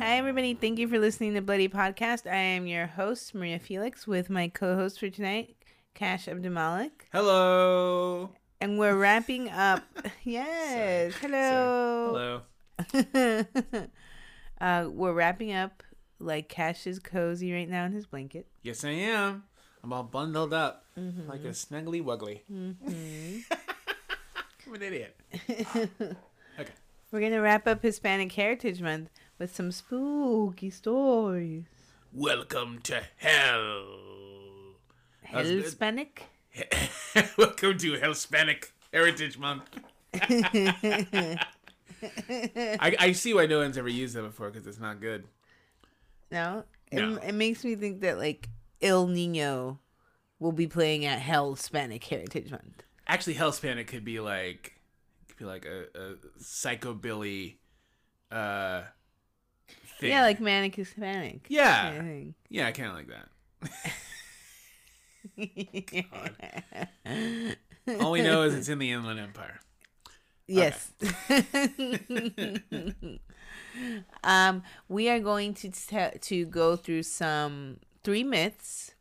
Hi, everybody. Thank you for listening to Bloody Podcast. I am your host, Maria Felix, with my co host for tonight, Cash Abdumalik. Hello. And we're wrapping up. yes. Hello. Hello. uh, we're wrapping up like Cash is cozy right now in his blanket. Yes, I am. I'm all bundled up like a snuggly wuggly. I'm an idiot. Okay. We're going to wrap up Hispanic Heritage Month with some spooky stories. Welcome to hell. That was good. Hispanic? Welcome to Hell Hispanic Heritage Month. I, I see why no one's ever used that before because it's not good. No? No. It, it makes me think that like El Nino will be playing at Hell Hispanic Heritage Month. Actually, Hell Hispanic could be like could be like a, a psychobilly uh thing. Yeah, like Manic Hispanic. Yeah. kind of thing. Yeah, I kind of like that. All we know is it's in the Inland Empire. Yes. um, we are going to te- to go through some three myths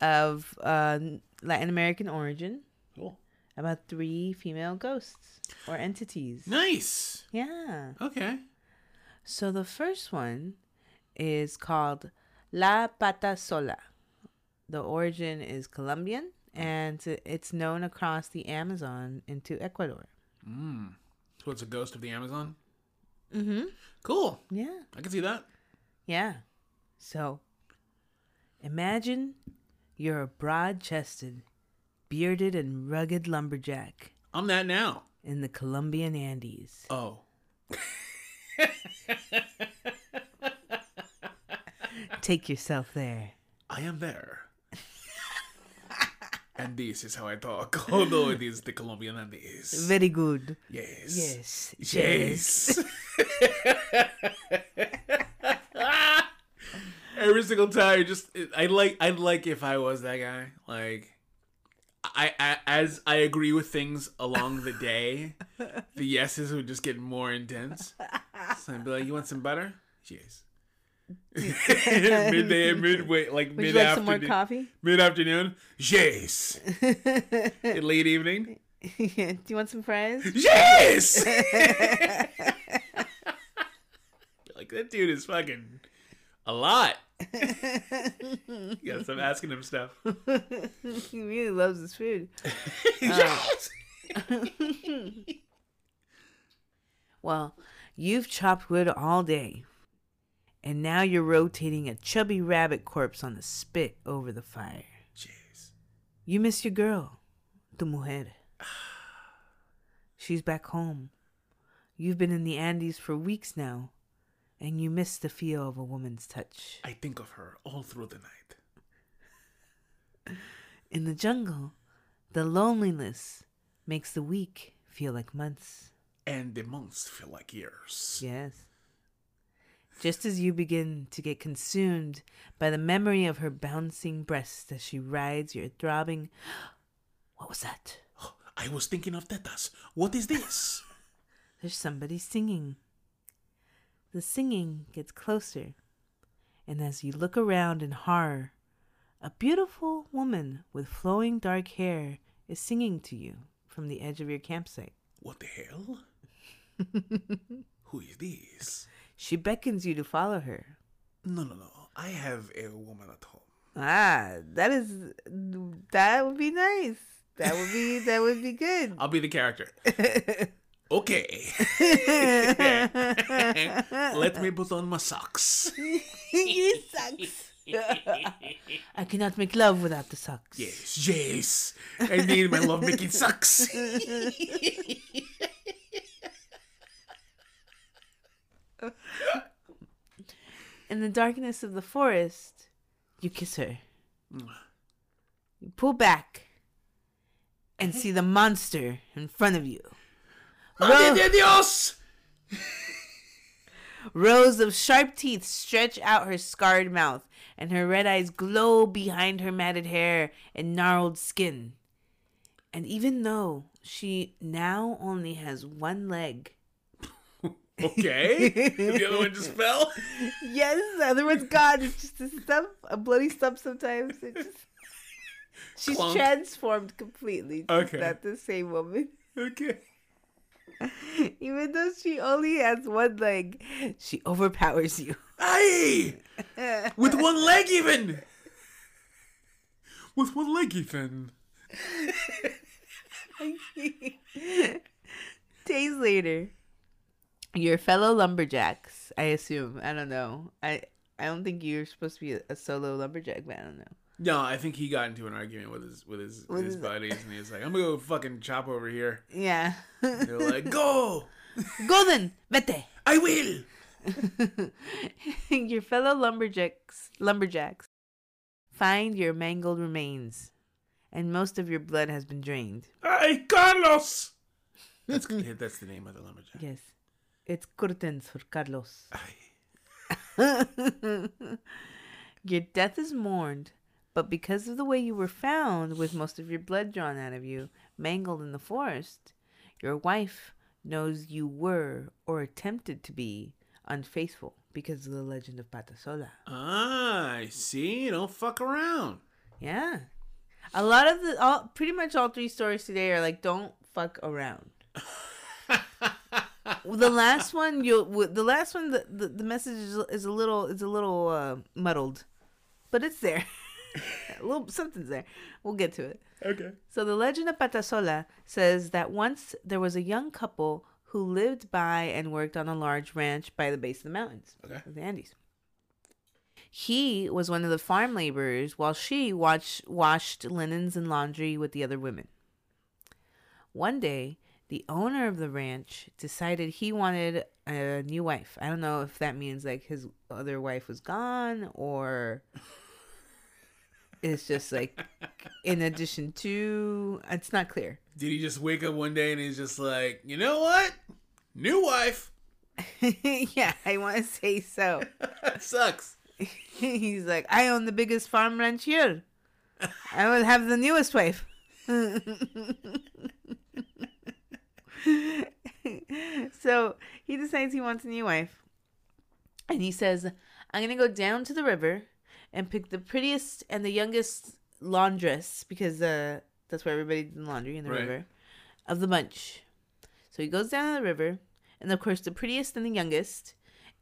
of uh, Latin American origin Cool. about three female ghosts or entities. Nice. Yeah. Okay. So the first one is called La Pata Sola. The origin is Colombian and it's known across the Amazon into Ecuador. Mm. So it's a ghost of the Amazon. Mm-hmm. Cool. Yeah. I can see that. Yeah. So imagine you're a broad chested, bearded, and rugged lumberjack I'm that now. in the Colombian Andes. Oh. Take yourself there. I am there. and this is how I talk. Although it is the Colombian Andes. Very good. Yes. Yes. Yes. Every single time, just I like I'd like if I was that guy. Like, I, I as I agree with things along the day, the yeses would just get more intense. So I'd be like, "You want some butter?" Yes. Midday, and midway, like Would mid you like some more afternoon. coffee? Mid afternoon. Yes. Late evening. Do you want some fries? Yes. like that dude is fucking a lot. you gotta stop asking him stuff. he really loves his food. Uh, yes. Well, you've chopped wood all day, and now you're rotating a chubby rabbit corpse on the spit over the fire. Jeez. You miss your girl, tu mujer. She's back home. You've been in the Andes for weeks now, and you miss the feel of a woman's touch. I think of her all through the night. In the jungle, the loneliness makes the week feel like months. And the months feel like years. Yes. Just as you begin to get consumed by the memory of her bouncing breasts as she rides your throbbing. What was that? I was thinking of tetas. What is this? There's somebody singing. The singing gets closer, and as you look around in horror, a beautiful woman with flowing dark hair is singing to you from the edge of your campsite. What the hell? Who is this? She beckons you to follow her. No, no, no. I have a woman at home. Ah, that is that would be nice. That would be that would be good. I'll be the character. Okay. Let me put on my socks. you sucks. I cannot make love without the socks. Yes, yes. I need my love making socks. In the darkness of the forest, you kiss her. You pull back and see the monster in front of you. ¡Madre de Dios! Rows of sharp teeth stretch out her scarred mouth, and her red eyes glow behind her matted hair and gnarled skin. And even though she now only has one leg Okay. the other one just fell. yes, the other one's gone. It's just a stump, a bloody stump. Sometimes it just she's Clunk. transformed completely. She's Okay. not the same woman. Okay. Even though she only has one leg, she overpowers you. Aye! With one leg even. With one leg even. Days later, your fellow lumberjacks, I assume. I don't know. I I don't think you're supposed to be a, a solo lumberjack, but I don't know. No, I think he got into an argument with his with his With his buddies, and he was like, "I'm gonna go fucking chop over here." Yeah. They're like, "Go, Golden, vete. I will." your fellow lumberjacks lumberjacks find your mangled remains, and most of your blood has been drained. Hey, Carlos. That's that's the name of the lumberjack. Yes, it's curtains for Carlos. Your death is mourned, but because of the way you were found, with most of your blood drawn out of you, mangled in the forest, your wife knows you were or attempted to be unfaithful because of the legend of Patasola. Ah, I see. Don't fuck around. Yeah. A lot of the all pretty much all three stories today are like don't fuck around. the last one you the last one the, the, the message is, is a little is a little uh, muddled. But it's there. a little something's there. We'll get to it. Okay. So the legend of Patasola says that once there was a young couple who lived by and worked on a large ranch by the base of the mountains Okay. of the Andes. He was one of the farm laborers while she watched, washed linens and laundry with the other women. One day, the owner of the ranch decided he wanted a new wife. I don't know if that means like his other wife was gone or it's just like in addition to it's not clear. Did he just wake up one day and he's just like, you know what? New wife. yeah, I want to say so. sucks. He's like, I own the biggest farm ranch here. I will have the newest wife. so he decides he wants a new wife. And he says, I'm going to go down to the river and pick the prettiest and the youngest laundress because uh, that's where everybody did laundry in the Right. river of the bunch. So he goes down to the river, and of course, the prettiest and the youngest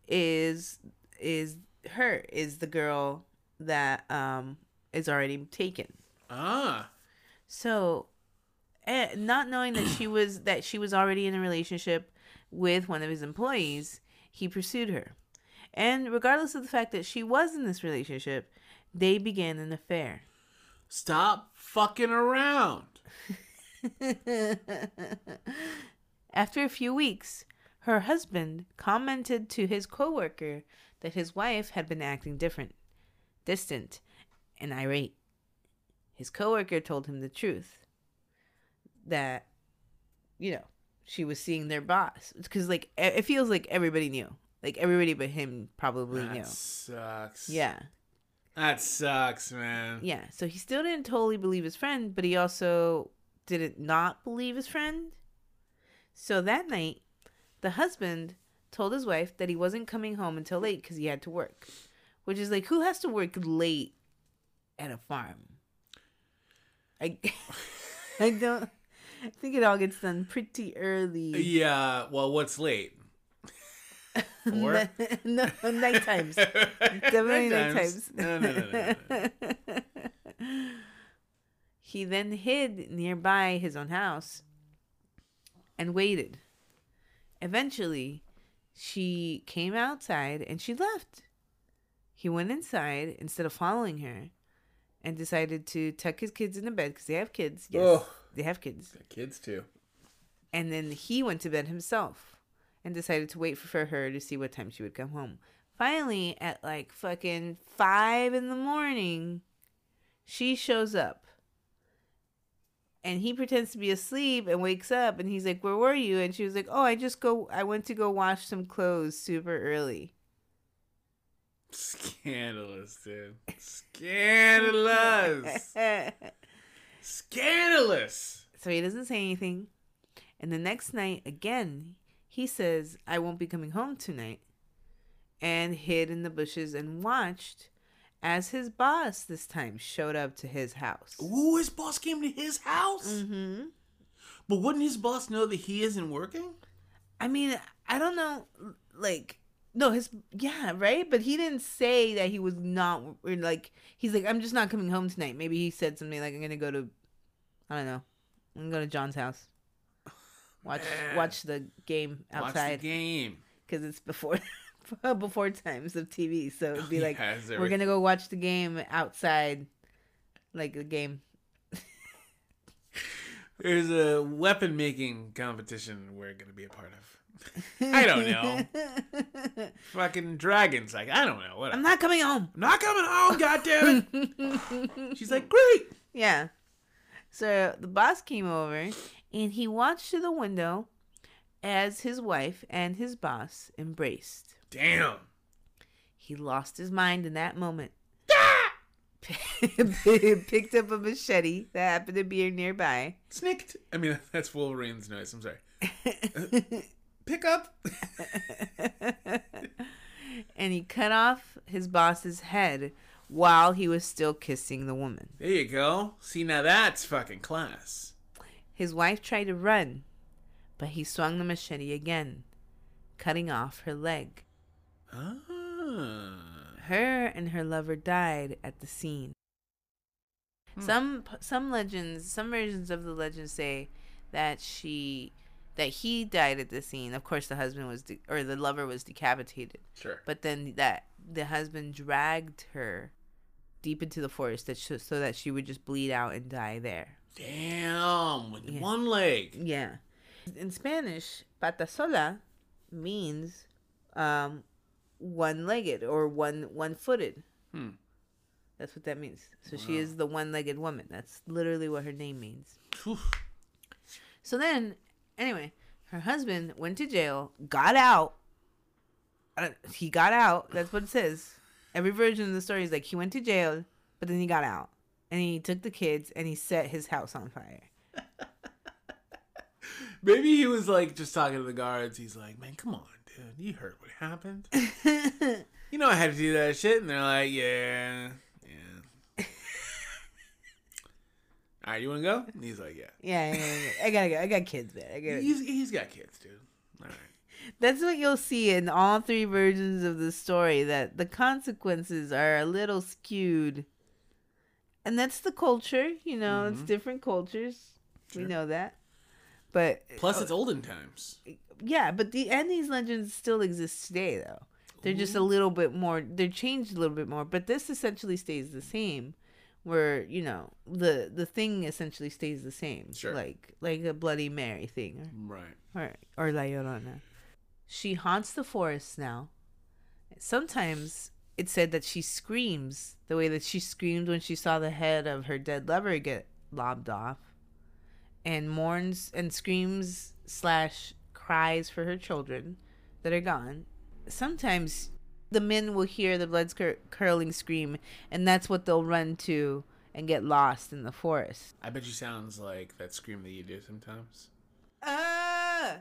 is is her is the girl that um is already taken. Ah. So, eh, not knowing that she was that she was already in a relationship with one of his employees, he pursued her. And regardless of the fact that she was in this relationship, they began an affair. Stop fucking around. After a few weeks, her husband commented to his coworker that his wife had been acting different, distant, and irate. His coworker told him the truth that you know, she was seeing their boss cuz like it feels like everybody knew. Like everybody but him probably That knew. sucks. Yeah. That sucks, man. Yeah, so he still didn't totally believe his friend, but he also didn't not believe his friend. So that night, the husband told his wife that he wasn't coming home until late because he had to work. Which is like, who has to work late at a farm? I, I don't. I think it all gets done pretty early. Yeah, well, what's late? Four? no, night times. Definitely night times. No, no, no, no, no. He then hid nearby his own house and waited. Eventually, she came outside and she left. He went inside instead of following her and decided to tuck his kids in the bed because they have kids. Yes, Ugh. They have kids. Kids too. And then he went to bed himself and decided to wait for her to see what time she would come home. Finally, at like fucking five in the morning, she shows up. And he pretends to be asleep and wakes up and he's like, Where were you? And she was like, Oh, I just go I went to go wash some clothes super early. Scandalous, dude. Scandalous. Scandalous. So he doesn't say anything. And the next night, again, he says, I won't be coming home tonight, and hid in the bushes and watched as his boss this time showed up to his house. Ooh, his boss came to his house. Mm-hmm. But wouldn't his boss know that he isn't working? I mean, I don't know, like, no, his, yeah, right? But he didn't say that he was not, like, he's like, I'm just not coming home tonight. Maybe he said something like, I'm going to go to, I don't know, I'm going to go to John's house. Watch, Man. watch the game Watch outside. the game. because it's before before times of TV. So it'd be like Yeah, we're gonna go watch the game outside, like the game. There's a weapon making competition we're gonna be a part of. I don't know. Fucking dragons. Like I don't know. What? I'm not coming home. I'm not coming home. God damn it. She's like, great. Yeah. So the boss came over and he watched through the window as his wife and his boss embraced. Damn. He lost his mind in that moment. Picked up a machete that happened to be nearby. Snicked. I mean, that's Wolverine's noise. I'm sorry. Pick up. and he cut off his boss's head while he was still kissing the woman. There you go. See, now that's fucking class. His wife tried to run, but he swung the machete again, cutting off her leg. Ah. Her and her lover died at the scene. Hmm. Some some legends, some versions of the legend say that she that he died at the scene. Of course, the husband was de- or the lover was decapitated. Sure. But then that the husband dragged her deep into the forest that so that she would just bleed out and die there. Damn. With Yeah. one leg. Yeah. In Spanish, pata sola means um, one-legged or one one-footed. Hmm. That's what that means. So she is the one-legged woman. That's literally what her name means. Whew. So then, anyway, her husband went to jail, got out. Uh, he got out. That's what it says. Every version of the story is like he went to jail, but then he got out. And he took the kids and he set his house on fire. Maybe he was like just talking to the guards. He's like, man, come on, dude. You heard what happened. you know I had to do that shit. And they're like, yeah, yeah. All right, you want to go? And he's like, yeah. Yeah, yeah, yeah. I gotta go. I got kids man. I gotta. He's, he's got kids, dude. All right. That's what you'll see in all three versions of the story. That the consequences are a little skewed, and that's the culture. You know, it's Mhm. different cultures. We know that. But Plus, it's olden times. yeah, but the and these legends still exist today, though. They're just a little bit more. They're changed a little bit more, but this essentially stays the same. Where you know the the thing essentially stays the same, Sure. like like a Bloody Mary thing, Right. or or La Llorona. She haunts the forests now. Sometimes it's said that she screams the way that she screamed when she saw the head of her dead lover get lobbed off, and mourns and screams slash cries for her children that are gone. Sometimes the men will hear the blood cur- curling scream, and that's what they'll run to and get lost in the forest. I bet you sounds like that scream that you do sometimes. Ah!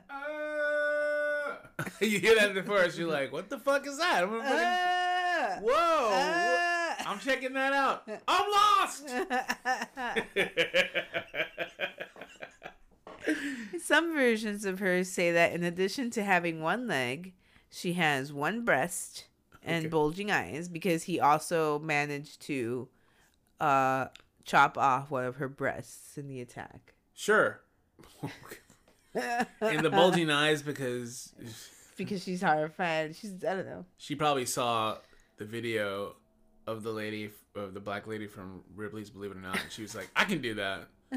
you hear that the forest, you're like, what the fuck is that? I'm fucking- Ah! Whoa! Ah! I'm checking that out. I'm lost! Some versions of her say that in addition to having one leg, she has one breast and Okay. bulging eyes because he also managed to uh, chop off one of her breasts in the attack. sure. And the bulging eyes because because she's horrified. She's I don't know. she probably saw the video of the lady of the black lady from Ripley's Believe It or Not, and she was like, "I can do that."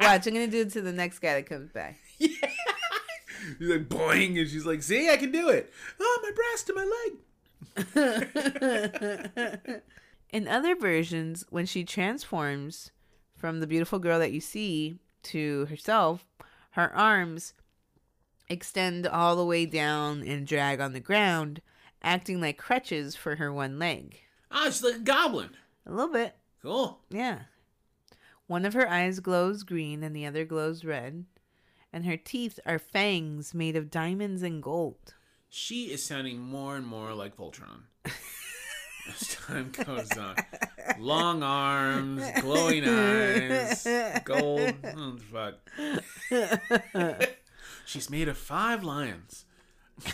Watch, I'm gonna do it to the next guy that comes back. He's like boing, and she's like, "See, I can do it." Oh, my breast and my leg. In other versions, when she transforms from the beautiful girl that you see to herself, her arms extend all the way down and drag on the ground, acting like crutches for her one leg. Ah, she's like a goblin. A little bit, Cool. yeah. One of her eyes glows green and the other glows red. and her teeth are fangs made of diamonds and gold. She is sounding more and more like Voltron. As time goes on. Long arms, glowing eyes, gold. Oh, fuck. She's made of five lions.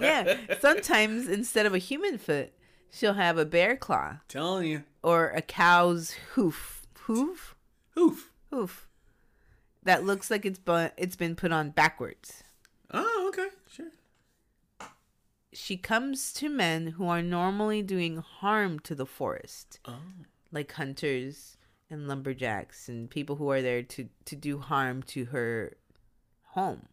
Yeah, sometimes instead of a human foot, she'll have a bear claw Telling you. or a cow's hoof. Hoof? Hoof. Hoof. That looks like it's bu- it's been put on backwards. Oh, okay. She comes to men who are normally doing harm to the forest, Oh. like hunters and lumberjacks and people who are there to, to do harm to her home.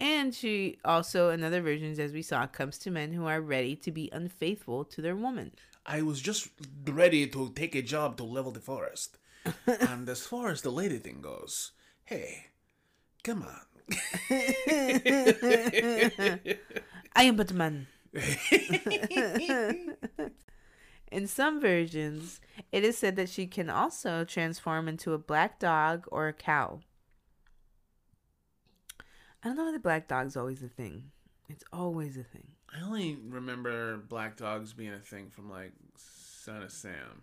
And she also, in other versions, as we saw, comes to men who are ready to be unfaithful to their woman. I was just ready to take a job to level the forest. and as far as the lady thing goes, hey, come on. I am but a man. In some versions, it is said that she can also transform into a black dog or a cow. I don't know why the black dog's always a thing. It's always a thing. I only remember black dogs being a thing from like Son of Sam.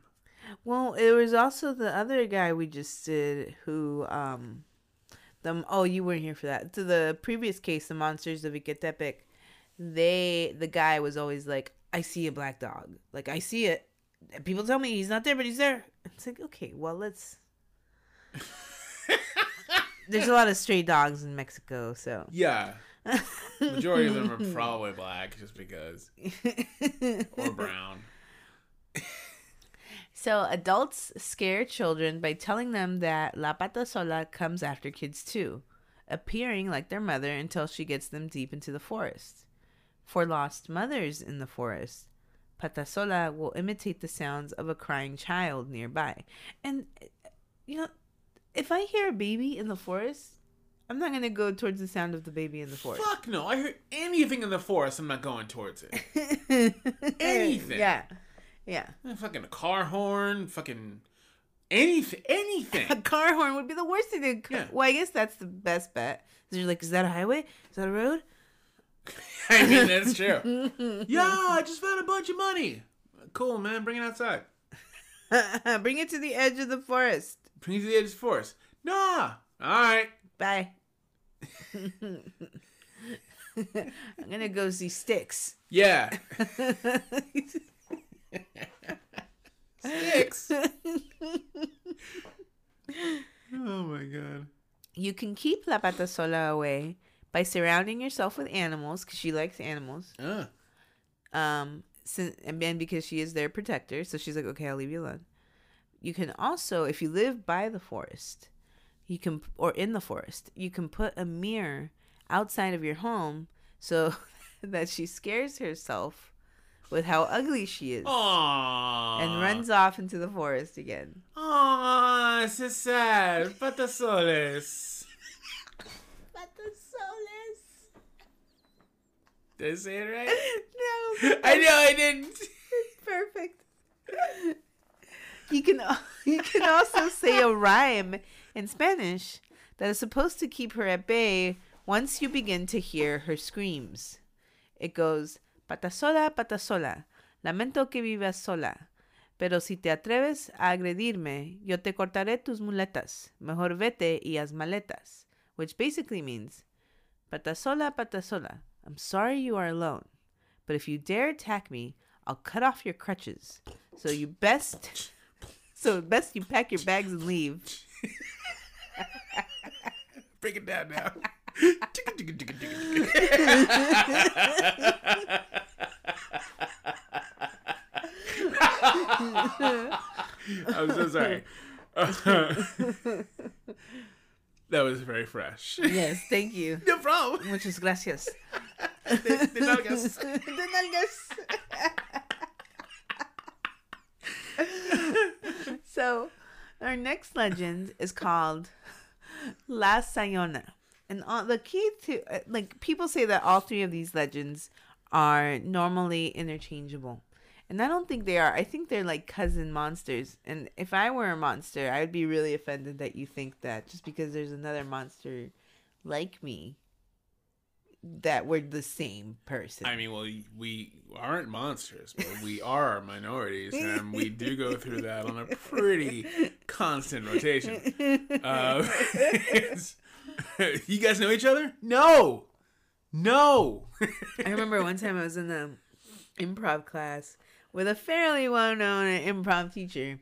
Well, it was also the other guy we just did who um the oh you weren't here for that. To the previous case, the monsters of Ecatepec, they the guy was always like, I see a black dog. Like I see it. People tell me he's not there, but he's there. It's like, okay, well let's There's a lot of stray dogs in Mexico, so Yeah. Majority of them are probably black just because. Or brown. So adults scare children by telling them that La Pata Sola comes after kids too, appearing like their mother until she gets them deep into the forest. For lost mothers in the forest, Pata Sola will imitate the sounds of a crying child nearby. And you know, if I hear a baby in the forest, I'm not gonna go towards the sound of the baby in the forest. Fuck no. I heard anything in the forest, I'm not going towards it. Anything. Yeah. Yeah. Fucking a car horn, fucking anything, anything. A car horn would be the worst thing to. Yeah. Well, I guess that's the best bet. you're like, is that a highway? Is that a road? I mean, that's true. Yo, I just found a bunch of money. Cool, man. Bring it outside. Bring it to the edge of the forest. Bring it to the edge of the forest. Nah. All right. Bye. I'm gonna go see Sticks. Yeah. Six. oh my god. you can keep La Pata Sola away by surrounding yourself with animals because she likes animals. Ah. Um, sin and then because she is their protector, so she's like, okay, I'll leave you alone. You can also, if you live by the forest, you can or in the forest, you can put a mirror outside of your home so that she scares herself with how ugly she is Aww. and runs off into the forest again. Aww, it's sad. Patasoles. Did I say it right? no, I know I didn't. perfect. You can you can also say a rhyme in Spanish that is supposed to keep her at bay once you begin to hear her screams. It goes patasola, patasola, lamento que vivas sola. Pero si te atreves a agredirme, yo te cortaré tus muletas. Mejor vete y haz maletas. Which basically means, patasola, patasola, I'm sorry you are alone. But if you dare attack me, I'll cut off your crutches. So you best so best you pack your bags and leave. Break it down now. I'm so sorry. that was very fresh. Yes, thank you. No problem. Muchas gracias. De- nalgas. De nalgas. so, our next legend is called La Sayona. And all, the key to, uh, like, people say that all three of these legends are normally interchangeable. And I don't think they are. I think they're like cousin monsters. And if I were a monster, I would be really offended that you think that just because there's another monster like me that we're the same person. I mean, well, we aren't monsters, but we are minorities, and we do go through that on a pretty constant rotation. Uh, you guys know each other? No, no. I remember one time I was in the improv class with a fairly well-known improv teacher.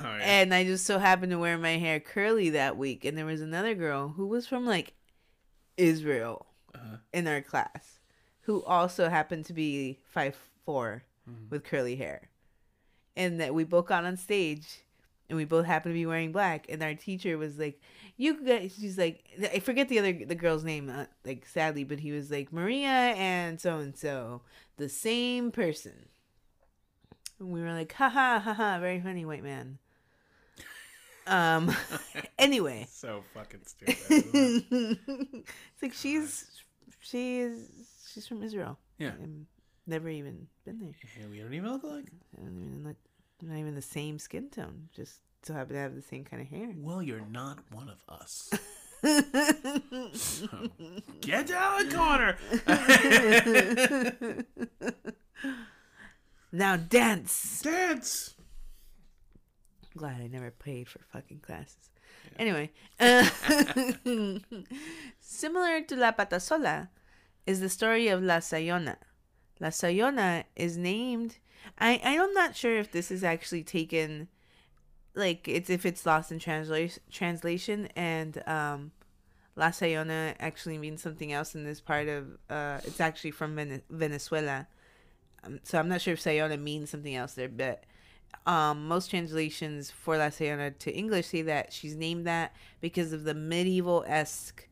Oh, yeah. And I just so happened to wear my hair curly that week. And there was another girl who was from like Israel Uh-huh. in our class who also happened to be five four Mhm. with curly hair. And that we both got on stage and we both happened to be wearing black. And our teacher was like, You guys, she's like, I forget the other, the girl's name, uh, like sadly, but he was like, Maria and so and so, the same person. And we were like, ha ha ha ha, very funny, white man. Um, anyway, so fucking stupid. it's like she's she's she's from Israel. Yeah. and never even been there. Yeah, we don't even look alike. I don't even look, not even the same skin tone. Just so happen to have the same kind of hair. Well, you're not one of us. Get down the corner. now dance. Dance. Glad I never paid for fucking classes. Anyway, uh, similar to La Patasola is the story of La Sayona. La Sayona is named. I I'm not sure if this is actually taken, like it's if it's lost in translation translation and um, La Sayona actually means something else in this part of. Uh, it's actually from Vene- Venezuela, um, so I'm not sure if Sayona means something else there, but um, most translations for La Sayona to English say that she's named that because of the medieval esque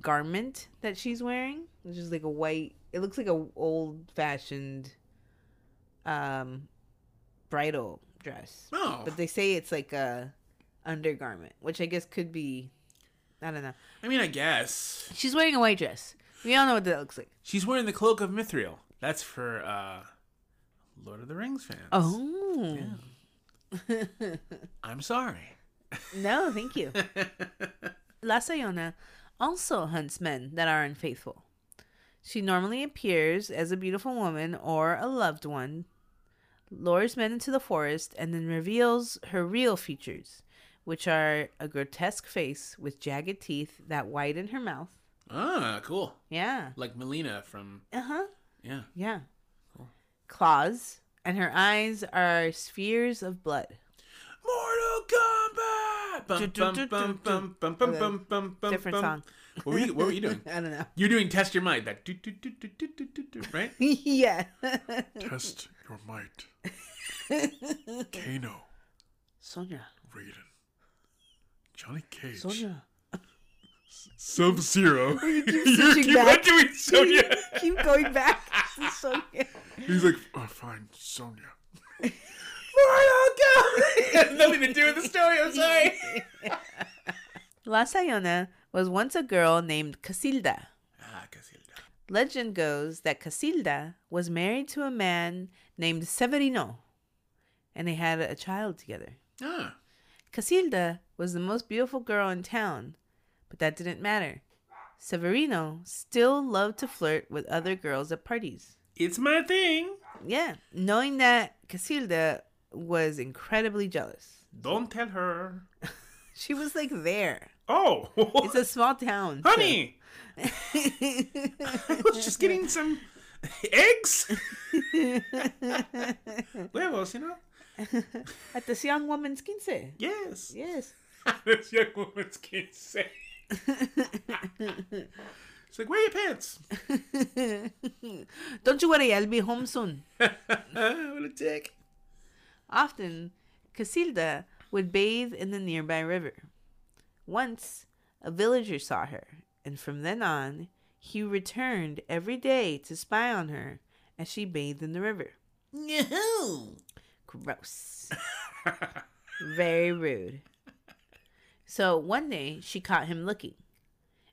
garment that she's wearing, which is like a white. It looks like a old fashioned um, bridal dress, Oh, but they say it's like a undergarment, which I guess could be. I don't know. I mean, I guess She's wearing a white dress. We all know what that looks like. she's wearing the cloak of Mithril. That's for uh, Lord of the Rings fans. Oh I'm sorry. no, thank you. La Sayona also hunts men that are unfaithful. She normally appears as a beautiful woman or a loved one, lures men into the forest, and then reveals her real features, which are a grotesque face with jagged teeth that widen her mouth. Ah, cool. Yeah. Like Mileena from Uh huh. yeah. Yeah. Cool. Claws, and her eyes are spheres of blood. Mortal Kombat. Bum, bum, bum, bum, bum, bum, bum, bum, bum, Different song. What were you? What were you doing? I don't know. You're doing test your mind. That do, do, do, do, do, do, do, do, right? yeah. Test your might. Kano, Sonya. Raiden, Johnny Cage, Sonya. Sub Zero. keep you switching keep back. doing Sonya. Keep going back to Sonya. He's like, oh, fine, Kombat. It has nothing to do with the story. I'm sorry. La Sayona was once a girl named Casilda. Ah, Casilda. Legend goes that Casilda was married to a man named Severino, and they had a child together. Ah, Casilda was the most beautiful girl in town, but that didn't matter. Severino still loved to flirt with other girls at parties. it's my thing. Yeah, knowing that Casilda was incredibly jealous. Don't tell her. She was like there. Oh, It's a small town. so- honey. I was just getting some eggs. Huevos, you know? At this young woman's quince. Yes. Yes. this young woman's say. It's like, wear your pants. Don't you worry, I'll be home soon. what a dick. Often, Casilda would bathe in the nearby river. Once, a villager saw her, and from then on, he returned every day to spy on her as she bathed in the river. No. Gross. Very rude. So one day, she caught him looking,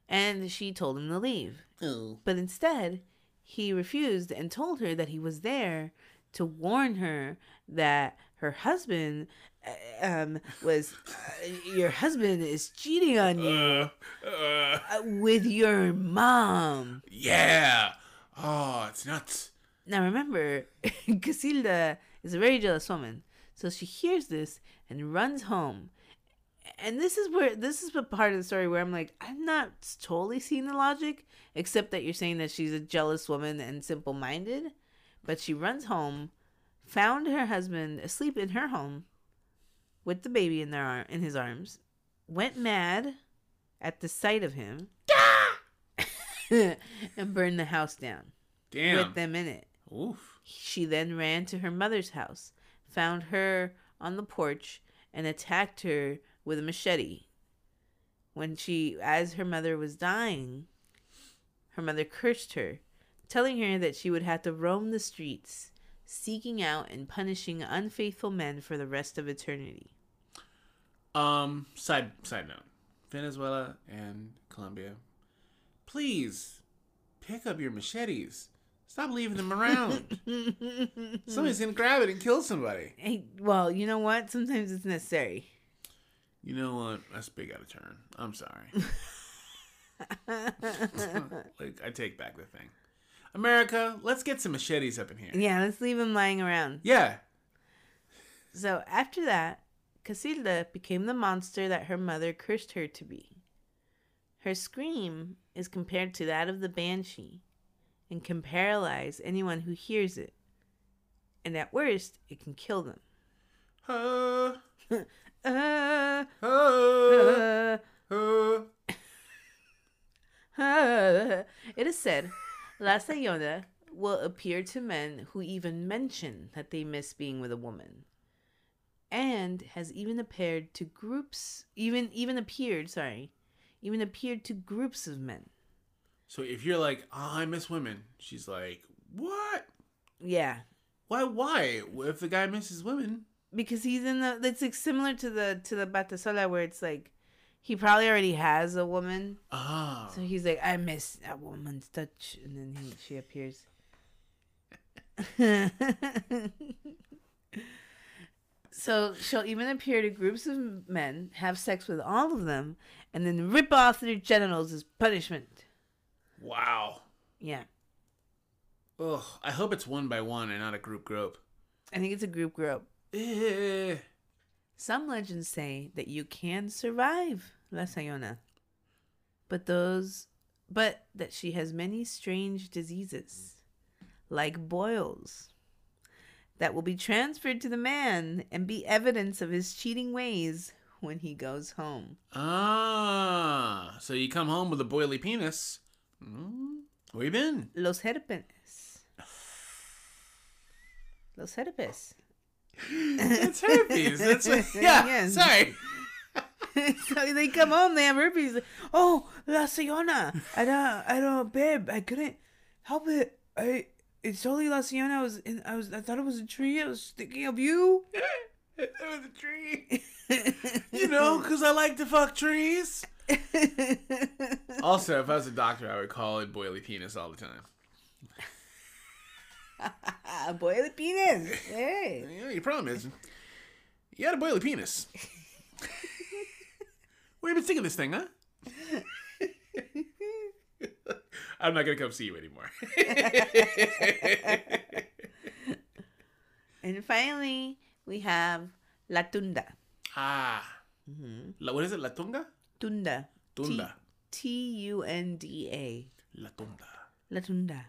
and she told him to leave. Oh. But instead, he refused and told her that he was there to warn her that her husband uh, um, was uh, your husband is cheating on you Uh, uh, uh, with your mom. yeah. Oh, it's nuts. Now remember, Casilda is a very jealous woman, so she hears this and runs home. And this is where this is the part of the story where I'm like, I'm not totally seeing the logic, except that you're saying that she's a jealous woman and simple minded. But she runs home, found her husband asleep in her home with the baby in their ar- in his arms, went mad at the sight of him, and burned the house down Damn. with them in it. Oof. She then ran to her mother's house, found her on the porch, and attacked her with a machete. When she, as her mother was dying, her mother cursed her, telling her that she would have to roam the streets, seeking out and punishing unfaithful men for the rest of eternity. Um, side side note. Venezuela and Colombia. Please pick up your machetes. Stop leaving them around. Somebody's gonna grab it and kill somebody. Hey, well, you know what? Sometimes it's necessary. You know what? That's big out of turn. I'm sorry. like I take back the thing. America, let's get some machetes up in here. Yeah, let's leave him lying around. Yeah. So after that, Casilda became the monster that her mother cursed her to be. Her scream is compared to that of the banshee and can paralyze anyone who hears it. And at worst, it can kill them. Uh, Uh, uh, uh. It is said, La Sayona will appear to men who even mention that they miss being with a woman. And has even appeared to groups even even appeared, sorry, even appeared to groups of men. So if you're like, oh, I miss women, she's like, what? Yeah. Why? Why? If the guy misses women, Because he's in the it's like similar to the to the Patasola where it's like he probably already has a woman. ah, So he's like, I miss a woman's touch, and then he, she appears. so she'll even appear to groups of men, have sex with all of them, and then rip off their genitals as punishment. wow. Yeah, Ugh. I hope it's one by one and not a group grope. I think it's a group grope. Eh. Some legends say that you can survive La Sayona, but those, but that she has many strange diseases, like boils, that will be transferred to the man and be evidence of his cheating ways when he goes home. Ah, so you come home with a boily penis. Mm, where you been? Los herpes. Los herpes. It's herpes. That's yeah. Sorry. so they come home, they have herpes. Oh, La Sayona. I don't, I don't, babe, I couldn't help it. I, it's only La Sayona. I was, in, I was, I thought it was a tree. I was thinking of you. it was a tree. You know, because I like to fuck trees. Also, if I was a doctor, I would call it boily penis all the time. Boy, the penis. Hey. You know, your problem is, you got a boily penis. Where you been sticking this thing, huh? I'm not gonna come see you anymore. And finally, we have La Tunda. ah, La, what is it? La tunga? Tunda. Tunda. T U N D A. La tunda. La Tunda.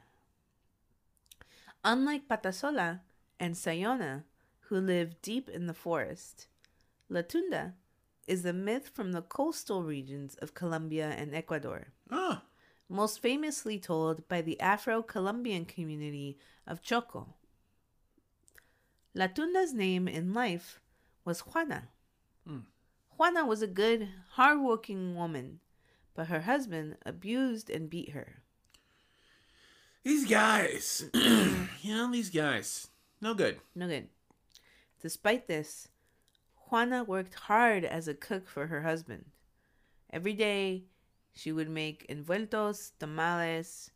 Unlike Patasola and Sayona, who live deep in the forest, Latunda is a myth from the coastal regions of Colombia and Ecuador, Ah, most famously told by the Afro Colombian community of Choco. Latunda's name in life was Juana. Juana was a good, hard-working woman, but her husband abused and beat her. These guys. you know, these guys. No good. No good. Despite this, Juana worked hard as a cook for her husband. Every day, she would make envueltos, tamales,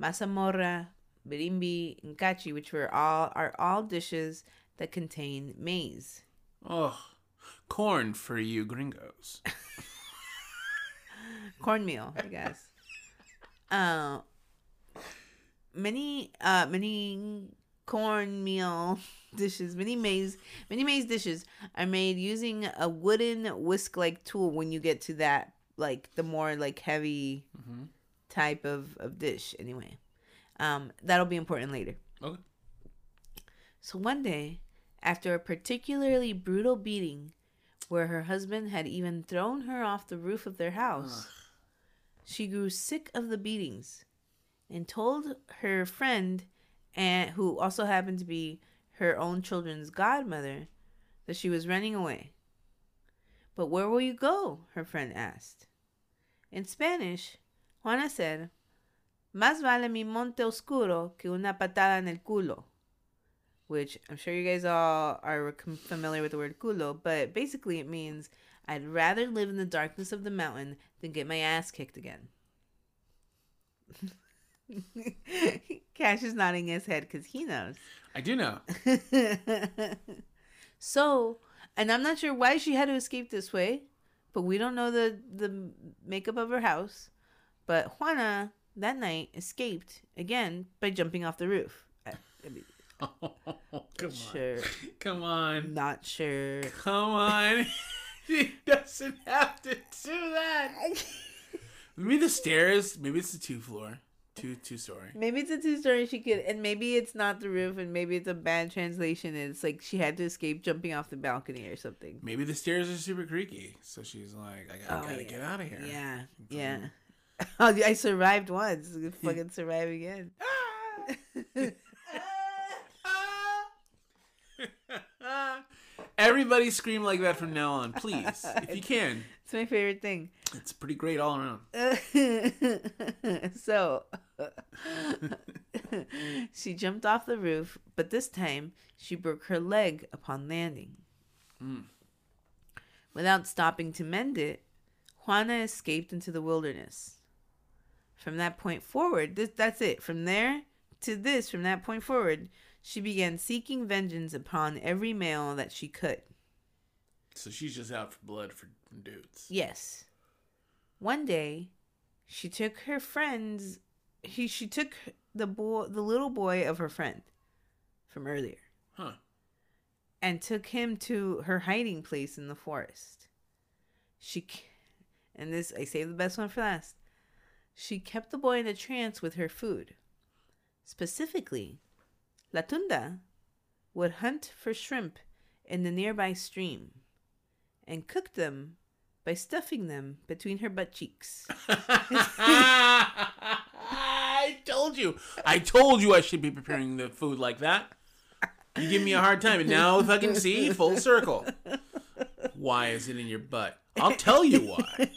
mazamorra, birimbi, and kachi, which were all are all dishes that contain maize. Oh, corn for you gringos. cornmeal, I guess. uh, many uh many cornmeal dishes, many maize, many maize dishes are made using a wooden whisk-like tool. When you get to that, like the more like heavy Mhm. type of of dish, anyway. Um, that'll be important later. Okay. So one day, after a particularly brutal beating, where her husband had even thrown her off the roof of their house, she grew sick of the beatings and told her friend, and who also happened to be her own children's godmother, that she was running away. But where will you go? her friend asked. In Spanish, Juana said, Más vale mi monte oscuro que una patada en el culo. Which I'm sure you guys all are familiar with the word culo, but basically it means I'd rather live in the darkness of the mountain than get my ass kicked again. Cash is nodding his head because he knows. I do know. so, and I'm not sure why she had to escape this way, but we don't know the the makeup of her house. But Juana that night escaped again by jumping off the roof. I, I mean, Come sure, on. Come on. not sure. Come on. she doesn't have to do that. Maybe the stairs. Maybe it's the two floor, two two story. Maybe it's a two story she could, and maybe it's not the roof, and maybe it's a bad translation. And it's like she had to escape jumping off the balcony or something. Maybe the stairs are super creaky, so she's like, I gotta, Oh, gotta yeah. get out of here. Yeah, yeah. I survived once. Fucking survive again. Ah! Everybody scream like that from now on, please, if you can. It's my favorite thing. It's pretty great all around. so she jumped off the roof, but this time she broke her leg upon landing. Mm. Without stopping to mend it, Juana escaped into the wilderness. From that point forward, this, that's it. From there to this, from that point forward, she began seeking vengeance upon every male that she could. So she's just out for blood for from dudes. Yes. One day, she took her friends. He she took the boy, the little boy of her friend, from earlier, Huh. and took him to her hiding place in the forest. She, and this I saved the best one for last. She kept the boy in a trance with her food. Specifically, La Tunda would hunt for shrimp in the nearby stream, and cook them by stuffing them between her butt cheeks. I told you. I told you I should be preparing the food like that. You give me a hard time, and now fucking see full circle. Why is it in your butt? I'll tell you why.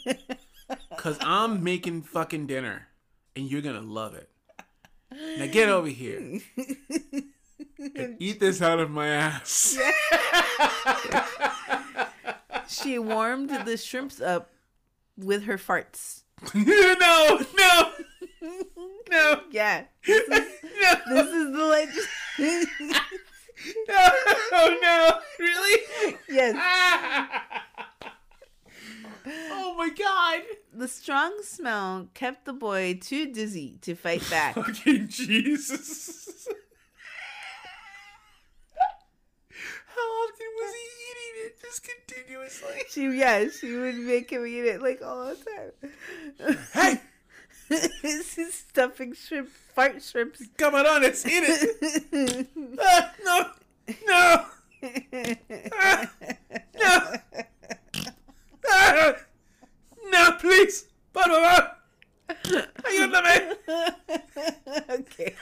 Cause I'm making fucking dinner, and you're gonna love it. Now get over here and eat this out of my ass. She warmed the shrimps up with her farts. no, no, no, Yeah, this is, no, this is the legend. no, oh, no, really? yes, oh my god! the strong smell kept the boy too dizzy to fight back. Fucking Jesus! How often was he eating it? Just continuously. She, yeah, she would make him eat it like all the time. Hey, this is stuffing shrimp, fart shrimps. come on, let's eat it. Ah, no, no, ah, no, ah, no, please, por favor, ayúdame. okay.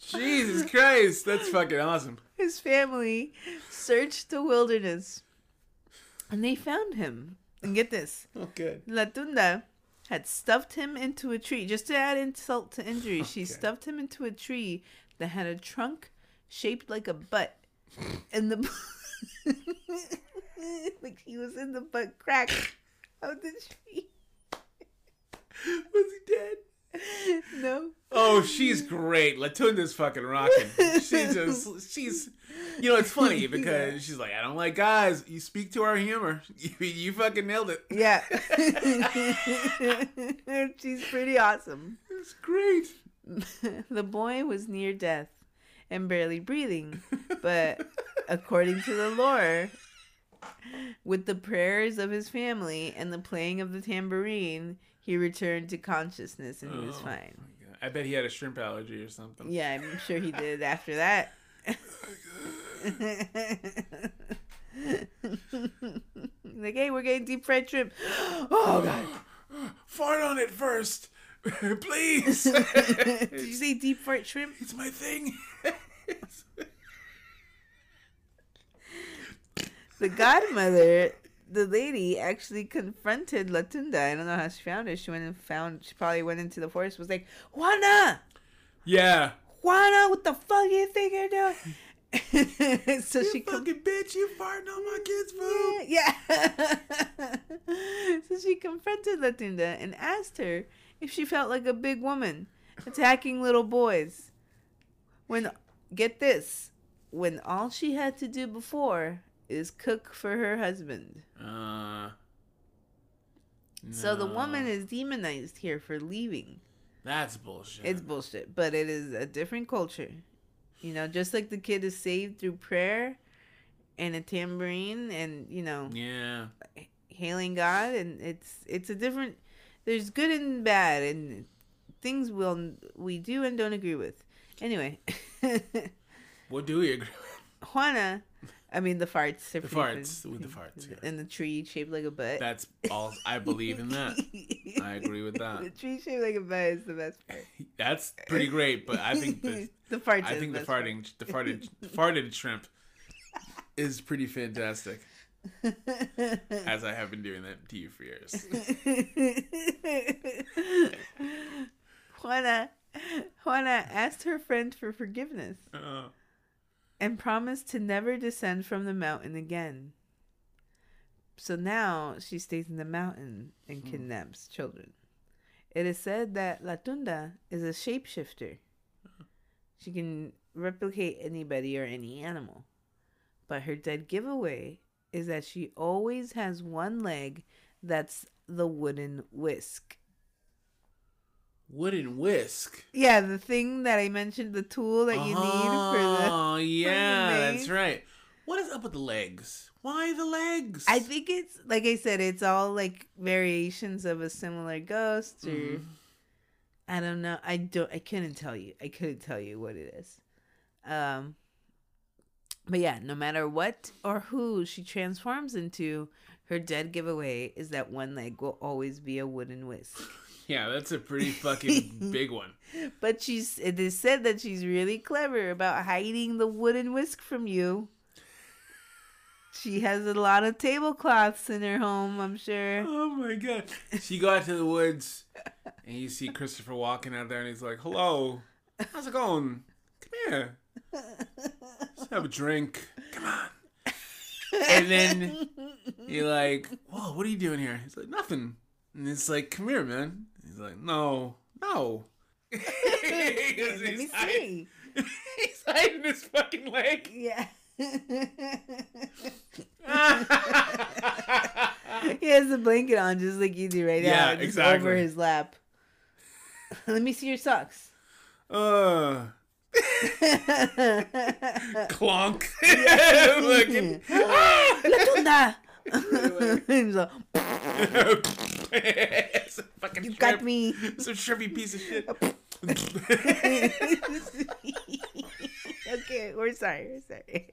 Jesus Christ, that's fucking awesome. His family searched the wilderness and they found him. And get this Oh, good. La had stuffed him into a tree. Just to add insult to injury, she stuffed him into a tree that had a trunk shaped like a butt. And the. like he was in the butt crack of the tree. Was he dead? No. Oh, she's great. La Tunda's fucking rocking. She's just, she's, you know, it's funny because she's like, I don't like guys. You speak to our humor. You, you fucking nailed it. Yeah. She's pretty awesome. It's great. the boy was near death and barely breathing, but according to the lore, with the prayers of his family and the playing of the tambourine, he returned to consciousness and he was Oh. fine. I bet he had a shrimp allergy or something. Yeah, I'm sure he did after that. like, hey, we're getting deep fried shrimp. Oh god. Fart on it first, please. Did you say deep fried shrimp? it's my thing. The godmother, the lady, actually confronted La Tunda. I don't know how she found her. She went and found. She probably went into the forest. Was like, Juana, yeah. Juana, what the fuck you think you're doing? so You she com- fucking bitch! You farting on my kid's food. yeah. so she confronted La Tunda and asked her if she felt like a big woman attacking little boys. When get this, when all she had to do before is cook for her husband. Uh. So the woman is demonized here for leaving. That's bullshit. It's bullshit, but it is a different culture. You know, just like the kid is saved through prayer and a tambourine and, you know, yeah. hailing God and it's it's a different there's good and bad and things we'll we do and don't agree with. Anyway, What do we agree with? Juana, I mean the farts. are The farts, with the farts, yeah. And the tree shaped like a butt. That's all. I believe in that. I agree with that. the tree shaped like a butt is the best part. That's pretty great, but I think the the farts. I think the part. farting, the farted, farted shrimp is pretty fantastic. As I have been doing that to you for years. Juana, Juana asked her friend for forgiveness Uh, and promised to never descend from the mountain again. So now she stays in the mountain and hmm. kidnaps children. It is said that La Tunda is a shapeshifter. She can replicate anybody or any animal. But her dead giveaway is that she always has one leg that's the wooden whisk. Wooden whisk. Yeah, the thing that I mentioned, the tool that you need for the. Oh yeah, maize. that's right. What is up with the legs? Why the legs? I think it's like I said, it's all like variations of a similar ghost, or Mhm. I don't know. I don't. I couldn't tell you. I couldn't tell you what it is. Um, but yeah, no matter what or who she transforms into, her dead giveaway is that one leg will always be a wooden whisk. Yeah, that's a pretty fucking big one. But she's. It is said that she's really clever about hiding the wooden whisk from you. She has a lot of tablecloths in her home, I'm sure. Oh my god. She you go out to the woods and you see Christopher walking out there and he's like, Hello. How's it going? Come here. Let's have a drink. Come on. And then you're like, Whoa, what are you doing here? He's like, Nothing. And it's like, Come here, man. Like, No, no. Let me see. He's hiding his fucking leg. Yeah. he has the blanket on just like you do right now. Yeah, just exactly. Over his lap. Let me see your socks. uh, clonk. Looking. La tunda. He's like, fucking you shrimp. got me. It's a shrimpy piece of shit. okay, we're sorry. We're sorry.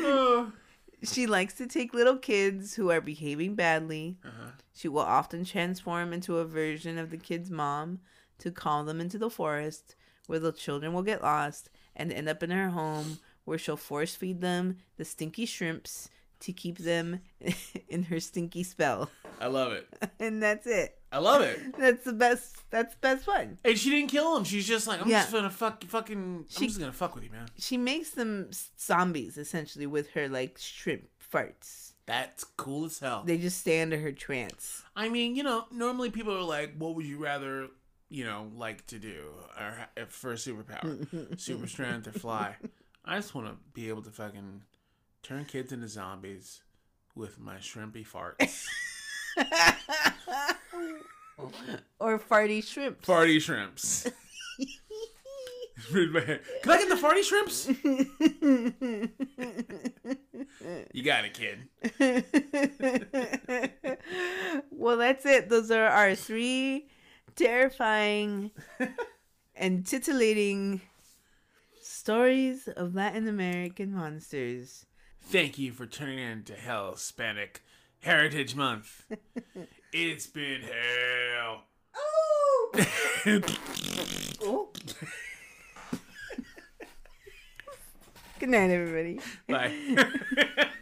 Oh. she likes to take little kids who are behaving badly. Uh-huh. She will often transform into a version of the kid's mom to call them into the forest where the children will get lost and end up in her home where she'll force feed them the stinky shrimps to keep them in her stinky spell. I love it. And that's it. I love it. That's the best that's the best one. And she didn't kill him. She's just like, I'm Yeah. just gonna fuck, fucking, She- I'm just gonna fuck with you, man. She makes them zombies essentially with her like shrimp farts. That's cool as hell. They just stay under her trance. I mean, you know, normally people are like, "What would you rather, you know, like to do or for a superpower, super strength or fly?" I just want to be able to fucking turn kids into zombies with my shrimpy farts. or farty shrimp. farty shrimps. Can I get the farty shrimps? You got it, kid. well, that's it. Those are our three terrifying and titillating stories of Latin American monsters. Thank you for tuning in to Hell Hispanic Heritage Month. It's been hell. Oh! oh. Good night, everybody. Bye.